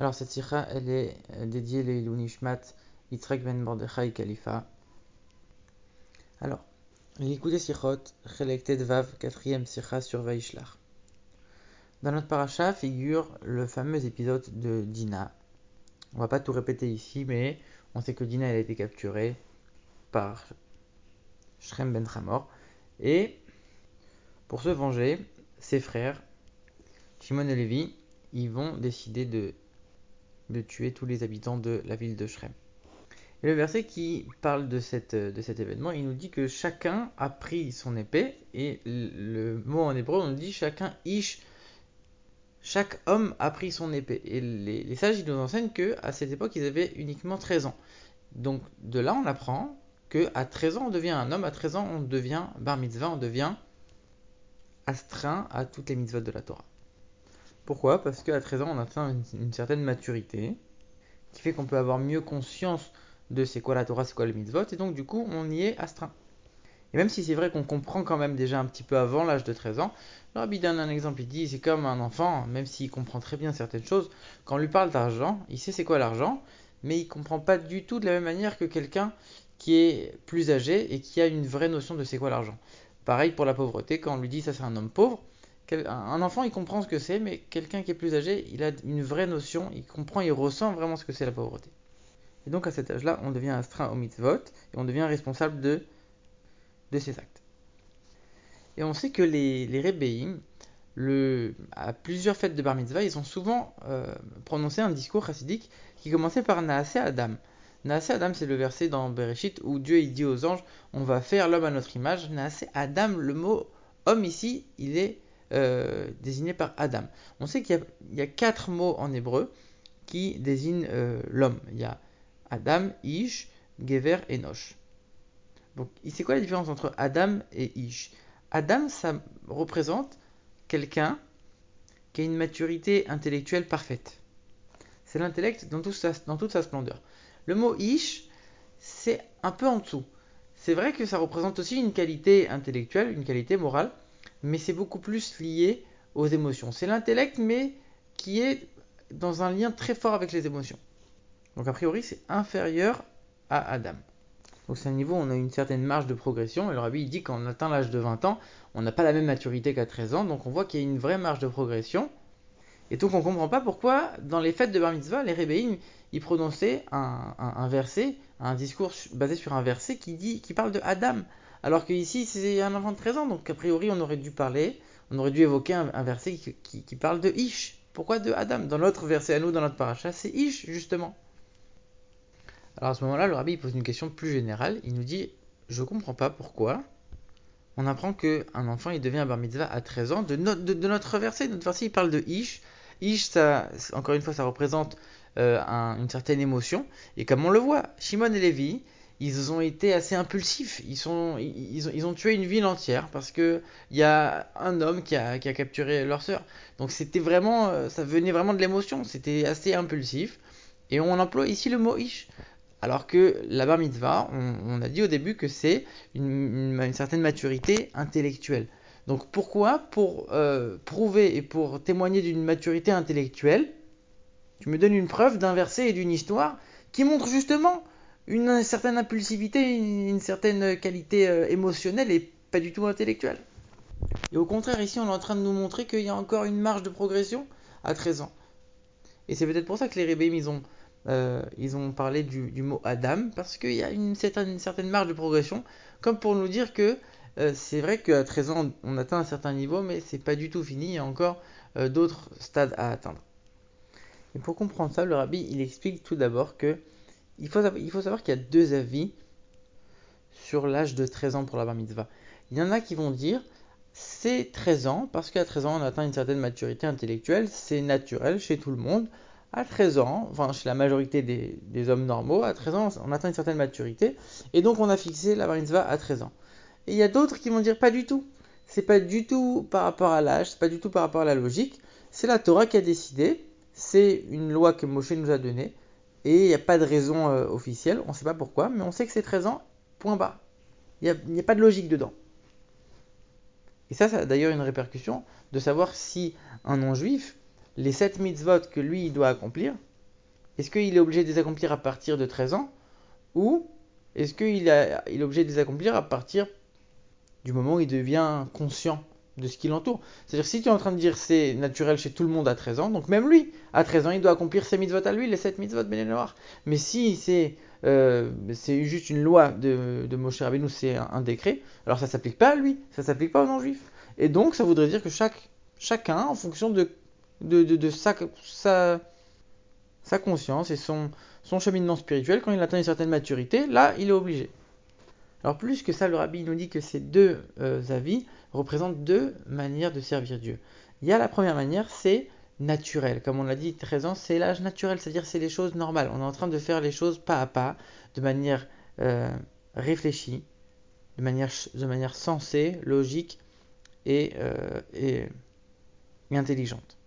Alors cette sikha, elle est euh, dédiée les Nishmat Yitzhak ben Mordechai Khalifa. Alors, l'écoute Sichot, Chelek Vav, quatrième sikha sur Vaishlach. Dans notre paracha figure le fameux épisode de Dina. On va pas tout répéter ici, mais on sait que Dina a été capturée par Shrem ben Hamor. Et pour se venger, ses frères, Shimon et Lévi, ils vont décider de de tuer tous les habitants de la ville de Shrem. Et le verset qui parle de, de cet événement, il nous dit que chacun a pris son épée, et le mot en hébreu, on dit chacun ish, chaque homme a pris son épée. Et les, sages, ils nous enseignent qu'à cette époque, ils avaient uniquement 13 ans. Donc de là, on apprend qu'à 13 ans, on devient un homme, à 13 ans, on devient bar mitzvah, on devient astreint à toutes les mitzvahs de la Torah. Pourquoi? Parce qu'à 13 ans, on atteint une, certaine maturité qui fait qu'on peut avoir mieux conscience de c'est quoi la Torah, c'est quoi le mitzvot, et donc du coup, on y est astreint. Et même si c'est vrai qu'on comprend quand même déjà un petit peu avant l'âge de 13 ans, rabbi donne un exemple, il dit c'est comme un enfant, même s'il comprend très bien certaines choses, quand on lui parle d'argent, il sait c'est quoi l'argent, mais il comprend pas du tout de la même manière que quelqu'un qui est plus âgé et qui a une vraie notion de c'est quoi l'argent. Pareil pour la pauvreté, quand on lui dit ça c'est un homme pauvre, un enfant, il comprend ce que c'est, mais quelqu'un qui est plus âgé, il a une vraie notion, il comprend, il ressent vraiment ce que c'est la pauvreté. Et donc à cet âge-là, on devient astreint au mitzvot et on devient responsable de, de ses actes. Et on sait que les, les le, à plusieurs fêtes de bar mitzvah, ils ont souvent euh, prononcé un discours chassidique qui commençait par Naasé Adam. Naasé Adam, c'est le verset dans Bereshit où Dieu il dit aux anges On va faire l'homme à notre image. Naasé Adam, le mot homme ici, il est euh, désigné par Adam. On sait qu'il y, a quatre mots en hébreu qui désignent euh, l'homme. Il y a Adam, Ish, Gever et Nosh. Donc, c'est quoi la différence entre Adam et Ish? Adam, ça représente quelqu'un qui a une maturité intellectuelle parfaite. C'est l'intellect dans, dans, toute sa splendeur. Le mot Ish, c'est un peu en dessous. C'est vrai que ça représente aussi une qualité intellectuelle, une qualité morale, mais c'est beaucoup plus lié aux émotions. C'est l'intellect, mais qui est dans un lien très fort avec les émotions. Donc a priori, c'est inférieur à Adam. Donc c'est un niveau où on a une certaine marge de progression. Et le rabbi il dit qu'on atteint l'âge de 20 ans, on n'a pas la même maturité qu'à 13 ans. Donc on voit qu'il y a une vraie marge de progression. Et donc on ne comprend pas pourquoi, dans les fêtes de Bar Mitzvah, les rébéines, ils prononçaient un, verset, un discours basé sur un verset qui, dit, qui parle de Adam. Alors qu'ici, c'est un enfant de 13 ans, donc a priori, on aurait dû parler, on aurait dû évoquer un, verset qui, parle de Ish. Pourquoi de Adam? Dans l'autre verset à nous, dans notre paracha, c'est Ish, justement. Alors à ce moment-là, le rabbi pose une question plus générale. Il nous dit Je comprends pas pourquoi on apprend qu'un enfant il devient un bar mitzvah à 13 ans. De, notre verset, notre verset il parle de Ish. Ish, ça, encore une fois, ça représente euh, une certaine émotion. Et comme on le voit, Shimon et Lévi, ils ont été assez impulsifs. Ils, sont, ils, ont, tué une ville entière parce que il y a un homme qui a, capturé leur sœur. Donc c'était vraiment, euh, ça venait vraiment de l'émotion. C'était assez impulsif. Et on emploie ici le mot ish. Alors que la bar mitzvah, on, a dit au début que c'est une, certaine maturité intellectuelle. Donc pourquoi? Pour euh, prouver et pour témoigner d'une maturité intellectuelle, tu me donnes une preuve d'un verset et d'une histoire qui montre justement une certaine impulsivité, une, certaine qualité euh, émotionnelle et pas du tout intellectuelle. Et au contraire, ici, on est en train de nous montrer qu'il y a encore une marge de progression à 13 ans. Et c'est peut-être pour ça que les ont, euh, ils ont parlé du, mot Adam, parce qu'il y a une certaine, certaine, marge de progression, comme pour nous dire que euh, c'est vrai qu'à 13 ans, on, atteint un certain niveau, mais c'est pas du tout fini, il y a encore d'autres stades à atteindre. Et pour comprendre ça, le rabbi, il explique tout d'abord que il faut, savoir qu'il y a deux avis sur l'âge de 13 ans pour la bar mitzvah. Il y en a qui vont dire c'est 13 ans parce qu'à 13 ans on atteint une certaine maturité intellectuelle, c'est naturel chez tout le monde. À 13 ans, enfin chez la majorité des, hommes normaux, à 13 ans on atteint une certaine maturité et donc on a fixé la bar mitzvah à 13 ans. Et il y a d'autres qui vont dire pas du tout. C'est pas du tout par rapport à l'âge, c'est pas du tout par rapport à la logique. C'est la Torah qui a décidé, c'est une loi que Moshe nous a donnée et il n'y a pas de raison euh, officielle, on ne sait pas pourquoi, mais on sait que c'est 13 ans, point bas. Il n'y a, pas de logique dedans. Et ça, ça a d'ailleurs une répercussion de savoir si un non-juif, les 7 mitzvot que lui il doit accomplir, est-ce qu'il est obligé de les accomplir à partir de 13 ans ou est-ce qu'il est obligé de les accomplir à partir du moment où il devient conscient de ce qui l'entoure C'est-à-dire si tu es en train de dire c'est naturel chez tout le monde à 13 ans, donc même lui, à 13 ans, il doit accomplir ses mitzvot à lui, les 7 mitzvot Noir. Mais si c'est euh, c'est juste une loi de, de Moshe Rabbeinu, c'est un, décret, alors ça s'applique pas à lui, ça s'applique pas aux non-juifs. Et donc ça voudrait dire que chaque, chacun, en fonction de, sa, conscience et son, son cheminement spirituel, quand il atteint une certaine maturité, là, il est obligé. Alors plus que ça, le rabbi nous dit que ces deux euh, avis représentent deux manières de servir Dieu. Il y a la première manière, c'est naturel. Comme on l'a dit, 13 ans, c'est l'âge naturel, c'est-à-dire c'est les choses normales. On est en train de faire les choses pas à pas, de manière euh, réfléchie, de manière, de manière sensée, logique et, euh, et, et intelligente.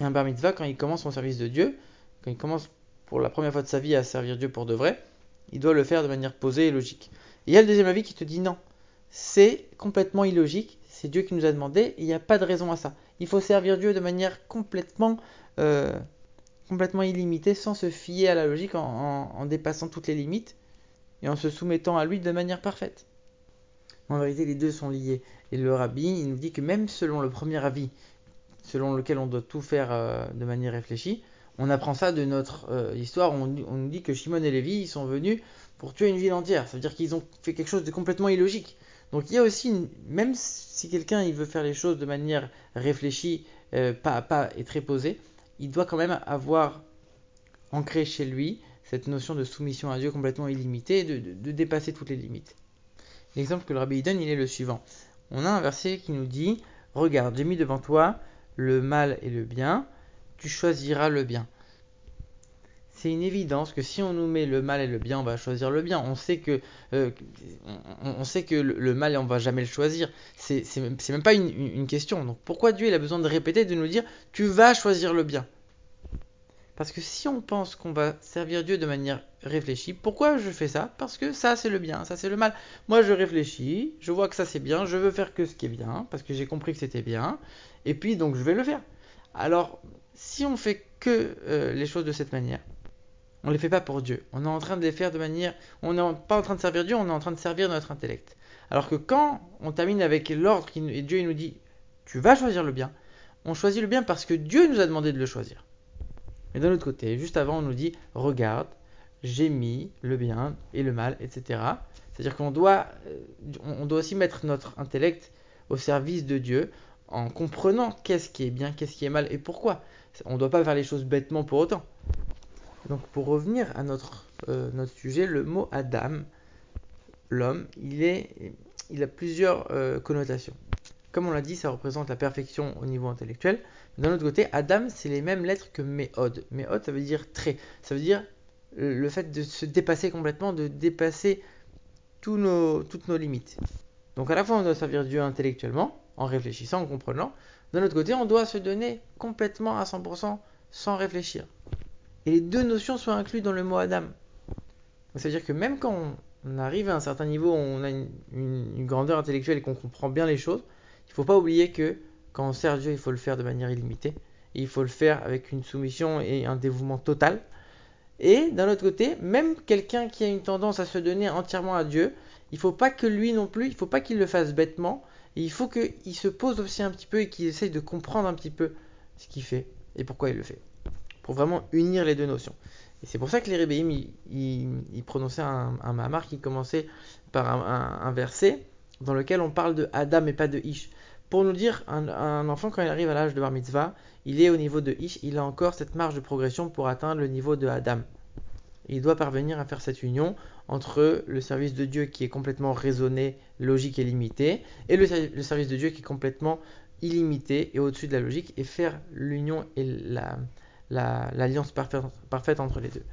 Et un bar mitzvah, quand il commence son service de Dieu, quand il commence pour la première fois de sa vie à servir Dieu pour de vrai, il doit le faire de manière posée et logique. Et il y a le deuxième avis qui te dit non, c'est complètement illogique, c'est Dieu qui nous a demandé, il n'y a pas de raison à ça. Il faut servir Dieu de manière complètement, euh, complètement illimitée, sans se fier à la logique, en, dépassant toutes les limites, et en se soumettant à lui de manière parfaite. En vérité, les deux sont liés. Et le rabbi, il nous dit que même selon le premier avis, selon lequel on doit tout faire euh, de manière réfléchie, on apprend ça de notre euh, histoire. On, nous dit que Shimon et Lévi, sont venus pour tuer une ville entière. Ça veut dire qu'ils ont fait quelque chose de complètement illogique. Donc il y a aussi, même si quelqu'un il veut faire les choses de manière réfléchie, euh, pas à pas et très posée, il doit quand même avoir ancré chez lui cette notion de soumission à Dieu complètement illimitée et de, dépasser toutes les limites. L'exemple que le rabbi donne, il est le suivant. On a un verset qui nous dit Regarde, j'ai mis devant toi le mal et le bien, tu choisiras le bien. C'est une évidence que si on nous met le mal et le bien, on va choisir le bien. On sait que, euh, on, sait que le, mal, on va jamais le choisir. C'est même pas une, question. Donc pourquoi Dieu il a besoin de répéter, de nous dire, tu vas choisir le bien? Parce que si on pense qu'on va servir Dieu de manière réfléchie, pourquoi je fais ça? Parce que ça c'est le bien, ça c'est le mal. Moi je réfléchis, je vois que ça c'est bien, je veux faire que ce qui est bien, parce que j'ai compris que c'était bien, et puis donc je vais le faire. Alors si on fait que euh, les choses de cette manière, on ne les fait pas pour Dieu. On est en train de les faire de manière. On n'est pas en train de servir Dieu, on est en train de servir notre intellect. Alors que quand on termine avec l'ordre et Dieu nous dit Tu vas choisir le bien, on choisit le bien parce que Dieu nous a demandé de le choisir. Mais d'un autre côté, juste avant, on nous dit Regarde, j'ai mis le bien et le mal, etc. C'est-à-dire qu'on doit, euh, on doit aussi mettre notre intellect au service de Dieu en comprenant qu'est-ce qui est bien, qu'est-ce qui est mal et pourquoi. On ne doit pas faire les choses bêtement pour autant. Donc pour revenir à notre, euh, notre sujet, le mot Adam, l'homme, il, il a plusieurs euh, connotations. Comme on l'a dit, ça représente la perfection au niveau intellectuel. D'un autre côté, Adam, c'est les mêmes lettres que Méhod. Méhod, ça veut dire trait. Ça veut dire le fait de se dépasser complètement, de dépasser toutes nos limites. Donc à la fois, on doit servir Dieu intellectuellement, en réfléchissant, en comprenant. D'un autre côté, on doit se donner complètement à 100% sans réfléchir. Et les deux notions sont incluses dans le mot Adam. C'est-à-dire que même quand on arrive à un certain niveau, on a une, grandeur intellectuelle et qu'on comprend bien les choses, il ne faut pas oublier que quand on sert Dieu, il faut le faire de manière illimitée. il faut le faire avec une soumission et un dévouement total. Et d'un autre côté, même quelqu'un qui a une tendance à se donner entièrement à Dieu, il ne faut pas que lui non plus, il ne faut pas qu'il le fasse bêtement, il faut qu'il se pose aussi un petit peu et qu'il essaye de comprendre un petit peu ce qu'il fait et pourquoi il le fait. Pour vraiment unir les deux notions. Et c'est pour ça que les rébéim, ils, prononçaient un, un qui commençait par un, verset dans lequel on parle de Adam et pas de Ish. Pour nous dire, un, enfant, quand il arrive à l'âge de Bar Mitzvah, il est au niveau de Ish, il a encore cette marge de progression pour atteindre le niveau de Adam. Il doit parvenir à faire cette union entre le service de Dieu qui est complètement raisonné, logique et limité, et le, service de Dieu qui est complètement illimité et au-dessus de la logique, et faire l'union et l'alliance parfaite entre les deux.